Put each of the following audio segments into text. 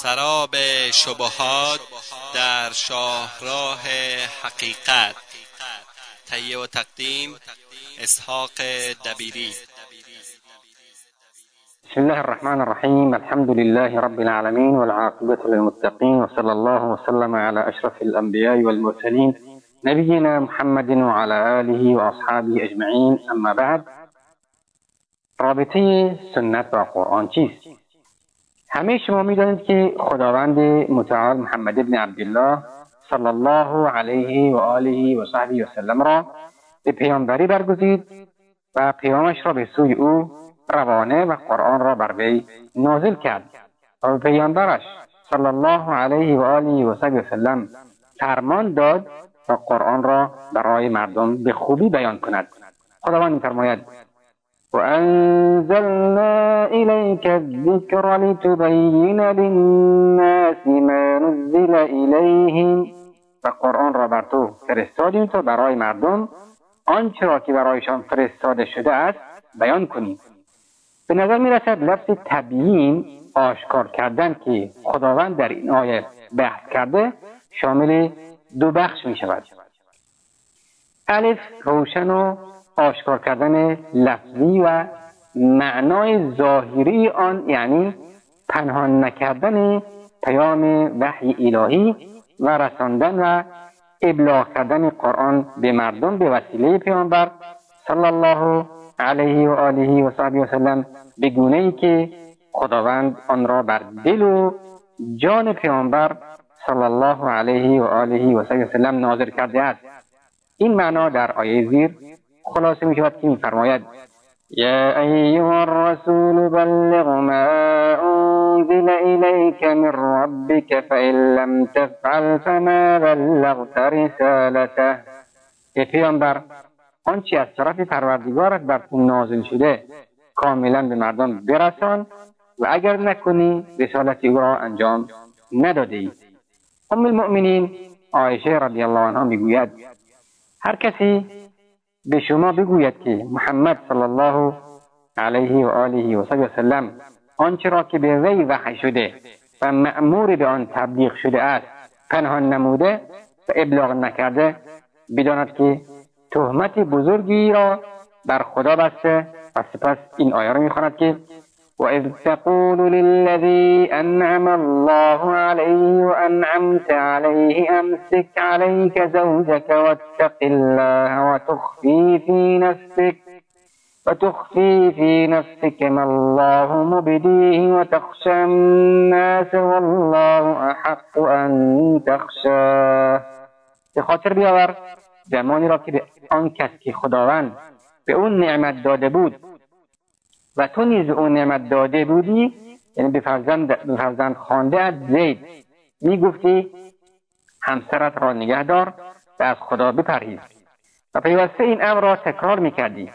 سراب شبهات در شاهراه حقیقت. تهیه و تقدیم اسحاق دبیری. بسم الله الرحمن الرحيم الحمد لله رب العالمين والعاقبة للمتقين وصلى الله وسلم على أشرف الأنبياء والمرسلين نبينا محمد وعلى آله وأصحابه أجمعين أما بعد رابطه سنت و قرآن چیست؟ همه شما می‌دانید که خداوند متعال محمد ابن عبدالله صلی الله علیه و آله و صحبه و سلم را به پیامبری برگزید و پیامش را به سوی او روانه و قرآن را بر وی نازل کرد و به پیامبرش صلی الله علیه و آله و صحبه و سلم فرمان داد و قرآن را برای مردم به خوبی بیان کند. خداوند میفرماید وأنزلنا إليك الذكر لتبين للناس ما نزل إليهم و قرآن را بر تو فرستادیم تا برای مردم آنچه را که برایشان فرستاده شده است بیان کنیم. به نظر می رسد لفظ تبیین آشکار کردن که خداوند در این آیه بحث کرده شامل دو بخش می شود الف روشن و آشکار کردن لفظی و معنای ظاهری آن یعنی پنهان نکردن پیام وحی الهی و رساندن و ابلاغ کردن قرآن به مردم به وسیله پیامبر صلی الله علیه و آله و صحبه و سلم به گونه ای که خداوند آن را بر دل و جان پیامبر صلی الله علیه و آله و صحبه و سلم ناظر کرده است. این معنا در آیه زیر خلاصه می شود که میفرماید یا ایها الرسول بلغ ما انزل الیک من ربک فان لم تفعل فما بلغت رسالته. ای پیامبر آنچه از طرف پروردگارت بر تو نازل شده کاملا به مردم برسان و اگر نکنی رسالت او را انجام نداده ای. ام المؤمنین عایشه رضی الله عنها می‌گوید هر کسی به شما بگوید که محمد صلی الله علیه و آله و سلم آنچه را که به وی وحی شده و مأمور به آن تبلیغ شده است پنهان نموده و ابلاغ نکرده بداند که تهمت بزرگی را بر خدا بسته و سپس این آیه را می‌خواند که وإذ تقول للذي أنعم الله عليه وأنعمت عليه أمسك عليك زوجك واتق الله وتخفي في نفسك وتخفي في نفسك ما الله مبديه وتخشى الناس والله أحق أن تخشاه. به خاطر بیاور زمانی را که به آن کس که خداوند به اون نعمت داده بود و تو نیز اون نعمت داده بودی؟ یعنی به فرزند, فرزند خانده از زید. می‌گفتی همسرت را نگه دار و از خدا بپرهیز. و پیوسته این امر را تکرار می‌کردی.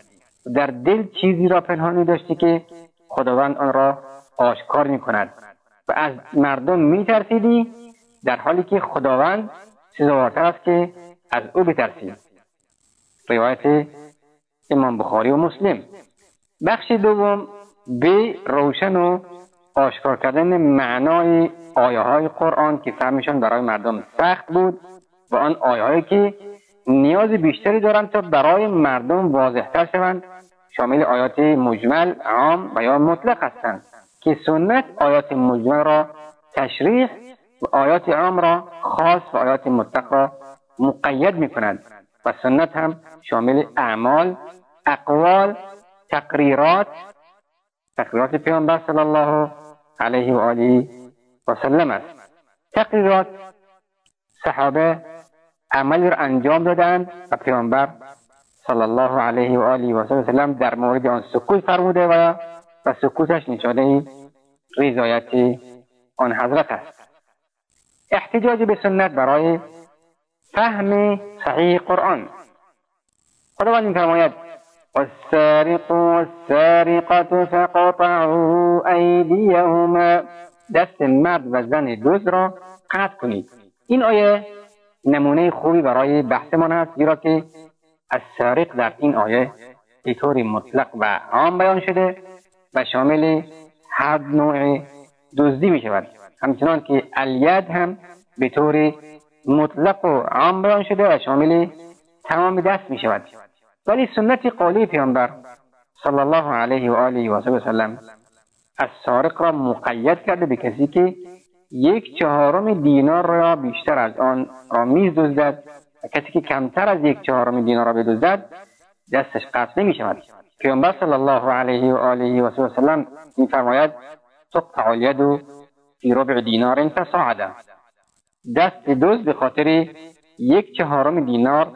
در دل چیزی را پنهانی داشتی که خداوند آن را آشکار می‌کند. و از مردم میترسیدی در حالی که خداوند سزاوارتر است که از او بترسی. روایت امام بخاری و مسلم. بخش دوم به روشن و آشکار کردن معنای آیه های قرآن که فهمشان برای مردم سخت بود و آن آیه هایی که نیاز بیشتری دارند تا برای مردم واضحتر شوند. شامل آیات مجمل عام و یا مطلق هستند که سنت آیات مجمل را تشریح و آیات عام را خاص و آیات مطلق را مقید می کند و سنت هم شامل اعمال اقوال تقریرات تقریرات پیامبر صلی الله علیه و آله و سلم است. تقریرات صحابه عملی را انجام دادند و پیامبر صلی الله علیه و آله و سلم در مورد آن سکوت فرموده و و سکوتش نشانه رضایت آن حضرت است. احتجاج به سنت برای فهم صحیح قرآن. خداوند میفرماید والسارق والسارقة فقطعوا أيديهما. دست مرد و زن دوز را قطع کنید. این آیه نمونه خوبی برای بحثمان هست زیرا که از سارق در این آیه به طور مطلق و عام بیان شده و شامل هر نوع دزدی می شود همچنان که الید هم به طور مطلق و عام بیان شده و شامل تمام دست می شود ولی سنت قولی پیامبر صلی الله علیه و آله و سلم از سارق را مقید کرده به کسی که یک چهارم دینار را بیشتر از آن را میز دزدد و کسی که کمتر از یک چهارم دینار را بدزدد دستش قطع نمی شود پیامبر صلی الله علیه و آله و سلم میفرماید تقطع الید فی ربع دینار فصاعدا دست دوز به خاطر یک چهارم دینار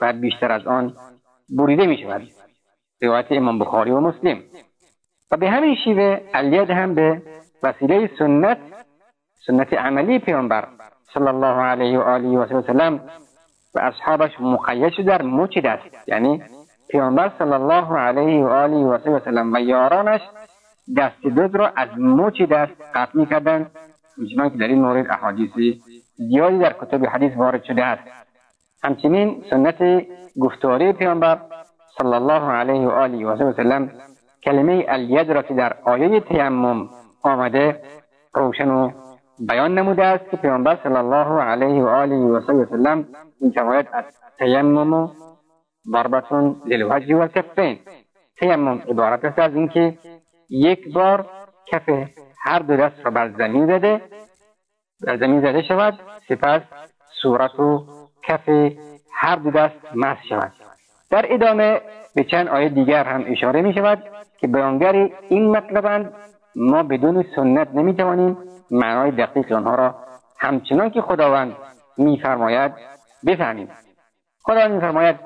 و بیشتر از آن بریده می شود روایت امام بخاری و مسلم. و به همین شیوه الید هم به وسیله سنت سنت عملی پیامبر صلی الله علیه و آله و سلم و اصحابش مقید شده در مچ دست یعنی پیامبر صلی الله علیه و آله و سلم و یارانش دست دوز را از مچ دست قطع می‌کردند. همچنان که در این مورد احادیث زیادی در کتب حدیث وارد شده است. همچنین سنت گفتاری پیامبر صلی الله علیه و آله و سلم کلمه الید را که در آیه تیمم آمده روشن و بیان نموده است که پیامبر صلی الله علیه و آله و سلم میفرماید تیمم ضربتون للوجه و کفین تیمم عبارت است از اینکه یک بار کف هر دو دست را بر زمین زده بر زمین زده شود سپس صورت و کف هر دو دست مس شود. در ادامه به چند آیه دیگر هم اشاره می شود که بیانگر این مطلبند ما بدون سنت نمی توانیم معنای دقیق آنها را همچنان که خداوند میفرماید بفهمیم. خداوند میفرماید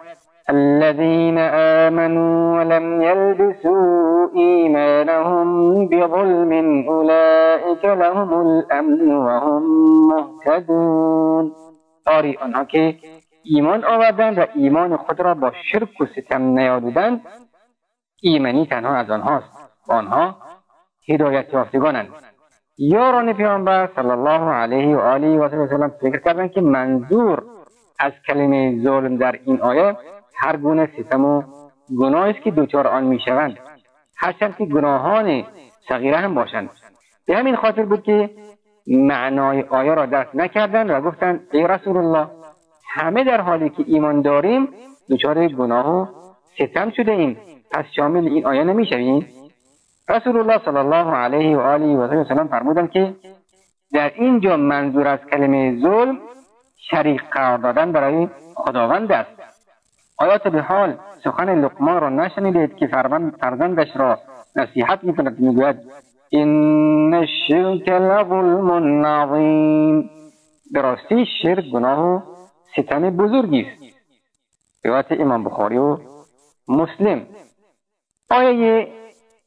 الذين آمنوا ولم يلبسوا إيمانهم بظلم أولئك لهم الأمن وهم مهتدون. آری آنها که ایمان آوردند و ایمان خود را با شرک و ستم نیادودند ایمنی تنها از آنهاست آنها هدایت یافتگانند. یاران پیامبر صلی الله علیه و آله و سلم فکر کردند که منظور از کلمه ظلم در این آیه هر گونه ستم و گناهی است که دچار آن می‌شوند هرچند که گناهان صغیره هم باشند. به همین خاطر بود که معنای آیه را درک نکردند و گفتند ای رسول الله همه در حالی که ایمان داریم دچار گناه و ستم شده ایم. پس شامل این آیه نمی‌شویم؟ رسول الله صلی الله علیه و آله و سلم فرمودند که در اینجا منظور از کلمه ظلم شریک قرار دادن برای خداوند است. آیا به حال سخن لقمان را نشنیدید که فرزندش را نصیحت می‌کند می‌گوید این الشرک لظلم عظیم به راستی شرک گناه و ستم بزرگی است. روایت امام بخاری و مسلم. آیه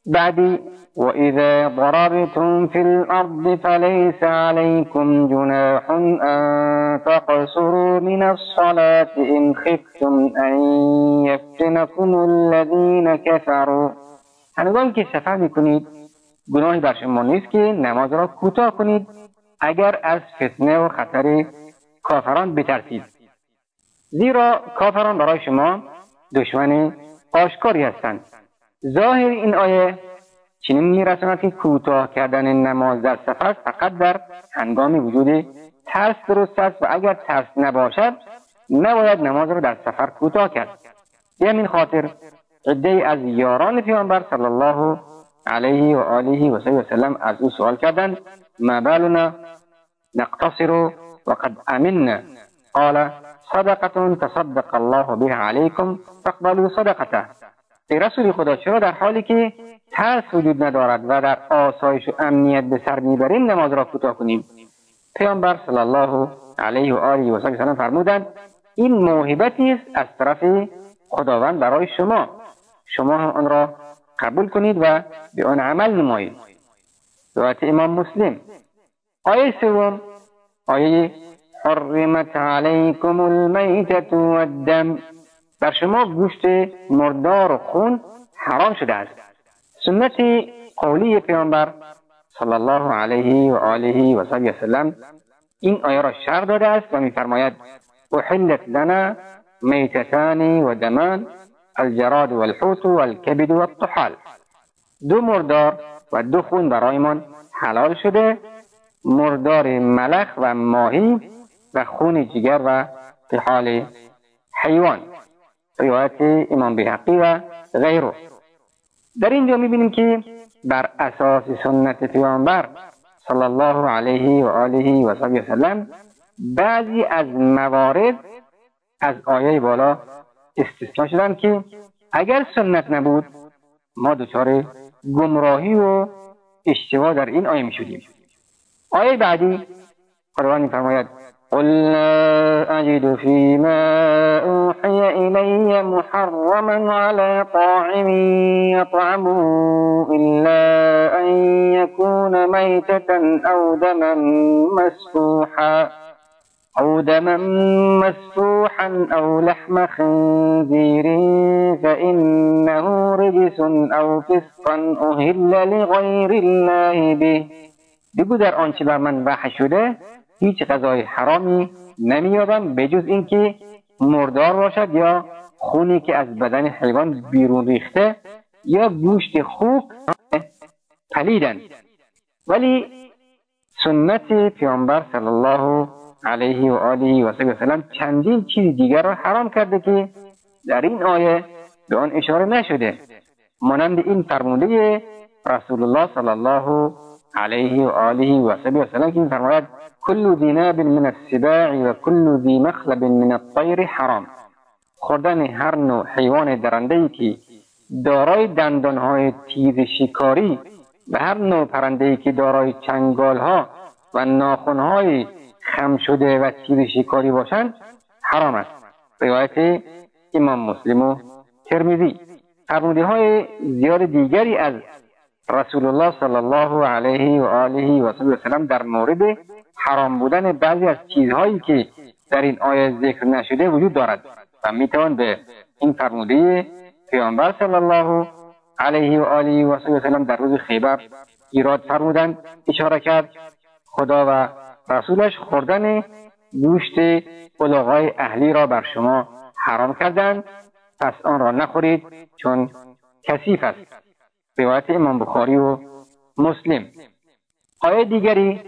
بعدی وإذا ضربتم في الأرض فليس عليكم جناح أن تقصروا من الصلاة إن خفتم أن يفتنكم الذين كفروا. هنگام که سفر می‌کنید گناهی بر شما نیست که نماز را کوتاه کنید. اگر از فتنه و خطر کافران بترسید. زیرا کافران برای شما دشمن آشکاری هستند. ظاهر این آیه چنین میرساند که کوتاه کردن نماز در سفر فقط در هنگام وجود ترس درست است و اگر ترس نباشد نباید نماز را در سفر کوتاه کرد. به همین خاطر عده از یاران پیامبر صلی الله علیه و آله و سلم از او سوال کردند ما بالنا نقتصر وقد امنا قال صدقة تصدق الله بها عليكم فاقبلوا صدقته. ای رسول خدا چرا در حالی که ترس وجود ندارد و در آسایش و امنیت به سر می‌بریم نماز را کوتاه کنیم؟ پیامبر صلی الله علیه و آله و سلم فرمودند این موهبتی است از طرف خداوند برای شما. شما هم آن را قبول کنید و به آن عمل نمایید. روایت امام مسلم. آیه سوم. آیه حرمت علیکم المیتة والدم. بر شما گوشت مردار و خون حرام شده است. سنت قولی پیامبر صلی الله علیه و آله و سلم این آیه را شرح داده است و میفرماید احلت لنا میتتان و دمان الجراد والحوت والکبد والطحال. دو مردار و دو خون برایمان حلال شده مردار ملخ و ماهی و خون جگر و حال حیوان. روایت امام بحقی و غیره. در اینجا می‌بینیم که بر اساس سنت پیامبر صلی الله علیه و آله و سلم بعضی از موارد از آیه بالا استثنا شدن که اگر سنت نبود ما دچار گمراهی و اشتباه در این آیه می شدیم آیه بعدی قرآن میفرماید قل لا أجد فيما أوحي إلي محرما على طاعم يطعمه إلا أن يكون ميتة أو دما مسفوحا. أو دما مسفوحا أو لحم خنزير فإنه رجس أو فسقا أهل لغير الله به. بگو در آنچه بر من وحی شده هیچ غذای حرامی نمییابم به جز اینکه مردار باشد یا خونی که از بدن حیوان بیرون ریخته یا گوشت خوب پلیدن ولی سنت پیامبر صلی الله علیه و آله و سلم چندین چیز دیگر را حرام کرده که در این آیه به آن اشاره نشده. مانند این فرموده رسول الله صلی الله علیه و آله و سلم که فرماید كل ذي ناب من السباع و كل ذي مخلب من الطیر حرام. خوردن هر نوع حیوان درنده که دارای دندانهای تیز شکاری و هر نوع پرنده که دارای چنگالها و ناخونهای خم شده و تیز شکاری باشند حرام است. روایت امام مسلم و ترمیزی. فرموده های زیاد دیگری از رسول الله صلی الله علیه و آله و سلم در مورد حرام بودن بعضی از چیزهایی که در این آیه ذکر نشده وجود دارد و می‌توان به این فرموده پیامبر صلی الله علیه و آله و سلم در روز خیبر ایراد فرمودند اشاره کرد. خدا و رسولش خوردن گوشت بلغای اهلی را بر شما حرام کردند. پس آن را نخورید چون کثیف است. روایت امام بخاری و مسلم. آیه دیگری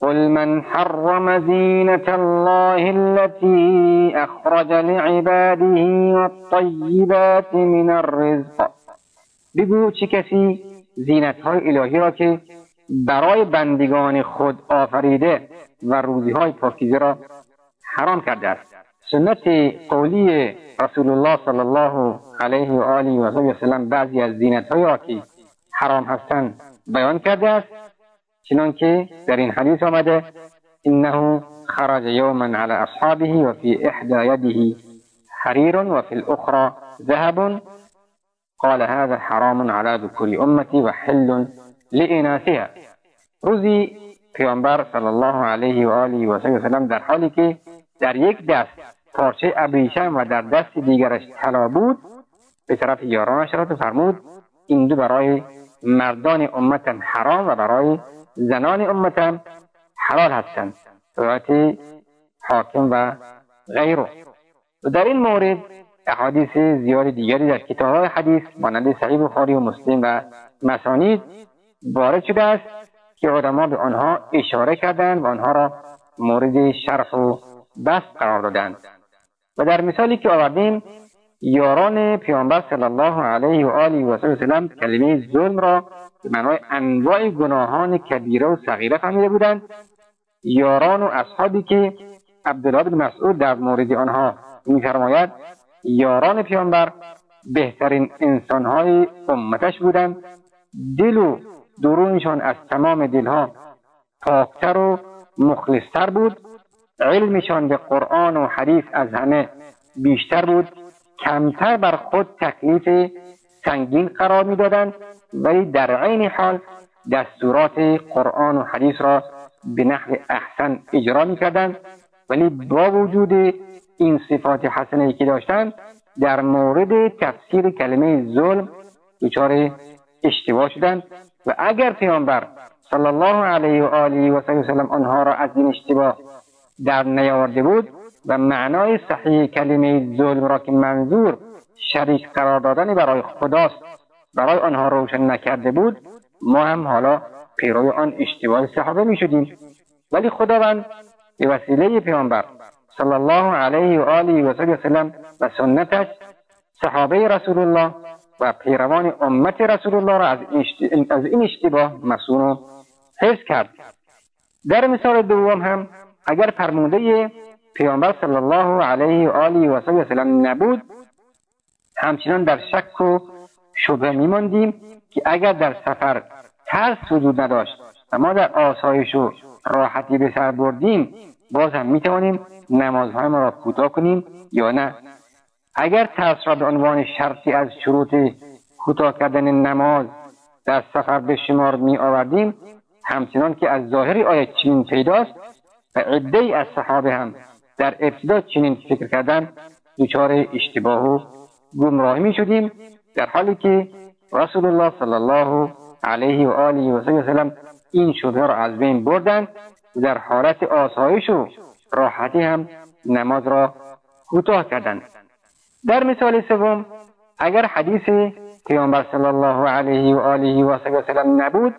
قل من حرم زینة الله التي أخرج لعباده والطیبات من الرزق. بگو چه کسی زینت های الهی را که برای بندگان خود آفریده و روزی های پاکیزه را حرام کرده است. سنت قولی رسول الله صلی الله علیه و آله و سلم بعضی از زینت های را که حرام هستند بیان کرده است. چنانکه در این حدیث آمده انه خرج یوما على اصحابه و فی احدى یده حریر و فی الاخرى ذهب. قال هذا حرام على ذكور و حل لاناثها روزی پیامبر صلی الله علیه و آله و سلم در حالی که در یک دست پارچه ابریشم و در دست دیگرش طلا بود به طرف یارانش را فرمود این دو برای مردان امتم حرام و برای زنان امتم حلال هستند. روایت حاکم و غیره. و در این مورد احادیث زیاد دیگری در کتاب های حدیث مانند صحیح بخاری و مسلم و مسانید وارد شده است که علما به آنها اشاره کردند و آنها را مورد شرح و بست قرار دادند. و در مثالی که آوردیم یاران پیامبر صلی الله علیه و آله و سلم کلمه ظلم را به معنای انواع گناهان کبیره و صغیره فهمیده بودند. یاران و اصحابی که عبدالله بن مسعود در مورد آنها میفرماید یاران پیامبر بهترین انسانهای امتش بودند. دل و درونشان از تمام دلها پاکتر و مخلصتر بود. علمشان به قرآن و حدیث از همه بیشتر بود. کمتر بر خود تکلیف سنگین قرار می‌دادند. ولی در عین حال دستورات قرآن و حدیث را به نحو احسن اجرا می‌کردند. ولی با وجود این صفات حسنه که داشتند در مورد تفسیر کلمه ظلم دچار اشتباه شدند. و اگر پیامبر صلی الله علیه و آله و سلم آنها را از این اشتباه در نیاورده بود و معنای صحیح کلمه ظلم را که منظور شریک قرار دادن برای خداست برای آنها روشن نکرده بود ما هم حالا پیرو آن اشتباه صحابه می شدیم. ولی خداوند به وسیله پیامبر صلی الله علیه و آله و وسلم و سنتش صحابه رسول الله و پیروان امت رسول الله را از این اشتباه مسون و حفظ کرد. در مثال دوم هم اگر فرموده پیامبر صلی الله علیه و آله و وسلم نبود همچنان در شک و شبه میماندیم که اگر در سفر ترس وجود نداشت و ما در آسایش و راحتی به سر بردیم باز هم می‌توانیم نمازهای ما را کوتاه کنیم یا نه. اگر ترس را به عنوان شرطی از شروط کوتاه کردن نماز در سفر به شمار می آوردیم همچنان که از ظاهری آیه چنین پیداست و عده از صحابه هم در ابتدا چنین فکر کردن دچار اشتباه و گمراهی می شدیم در حالی که رسول الله صلی الله علیه و آله و سلم این شبه را از بین بردند و در حالت آسایش و راحتی هم نماز را کوتاه کردند. در مثال سوم اگر حدیث پیامبر صلی الله علیه و آله و سلم نبود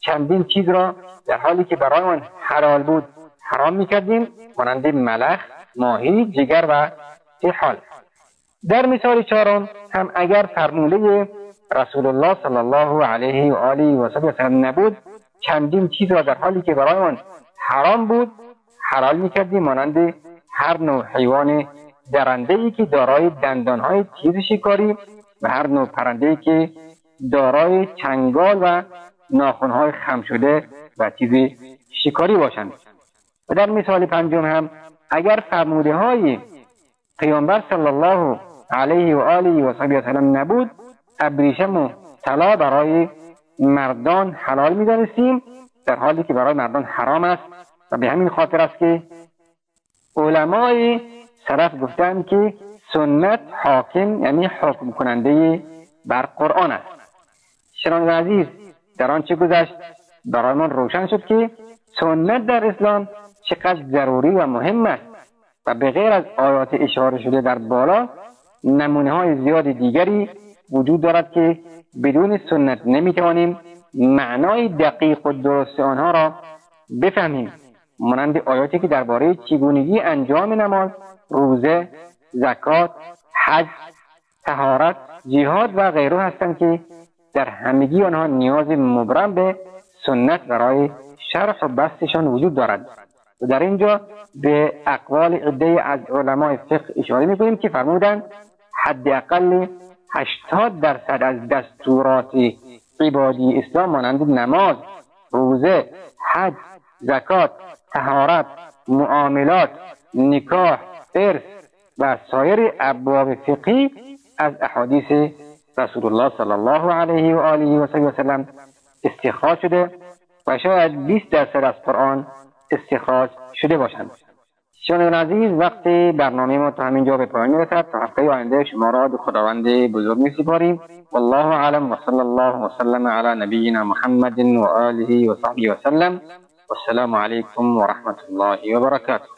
چندین چیز را در حالی که برایمان حلال بود حرام می‌کردیم مانند ملخ ماهی جگر و حال در مثال چهارم هم اگر فرموله رسول الله صلی الله علیه و آله و سلم نبود چندین چیز را در حالی که برایمان حرام بود حلال می‌کردیم مانند هر نوع حیوان درنده ای که دارای دندان های تیز شکاری و هر نوع پرنده ای که دارای چنگال و ناخون های خم شده و چیز شکاری باشند. و در مثال پنجم هم اگر فرموده های پیامبر صلی الله علیه و آله و سلم نبود ابریشم و طلا برای مردان حلال می‌دانستیم در حالی که برای مردان حرام است. و به همین خاطر است که علمای سلف گفتند که سنت حاکم یعنی حکم کننده بر قرآن است. شنان عزیز در آنچه گذشت برایمان روشن شد که سنت در اسلام چقدر ضروری و مهم است و به غیر از آیات اشاره شده در بالا نمونه های زیاد دیگری وجود دارد که بدون سنت نمی‌توانیم معنای دقیق و درست آنها را بفهمیم. مانند آیاتی که درباره چگونگی انجام نماز روزه زکات حج تهارت جهاد و غیره هستند که در همگی آنها نیاز مبرم به سنت برای شرح و بستشان وجود دارد. و در اینجا به اقوال عده از علمای فقه اشاره می‌کنیم که فرمودند حداقل هشتاد درصد از دستورات عبادی اسلام مانند نماز روزه حج زکات تهارت معاملات نکاح ارث و سایر ابواب فقهی از احادیث رسول الله صلی الله علیه و آله و سلم استخراج شده و شاید 20 درصد از قرآن استخراج شده باشند. شنوندگان عزیز وقت برنامه ما تا همینجا به پایان می‌رسد تا هفته آینده شما را به خداوند بزرگ میسپاریم. والله اعلم و صلی الله وسلم علی نبینا محمد و آله و صحبه وسلم والسلام علیکم و رحمت الله و برکاته.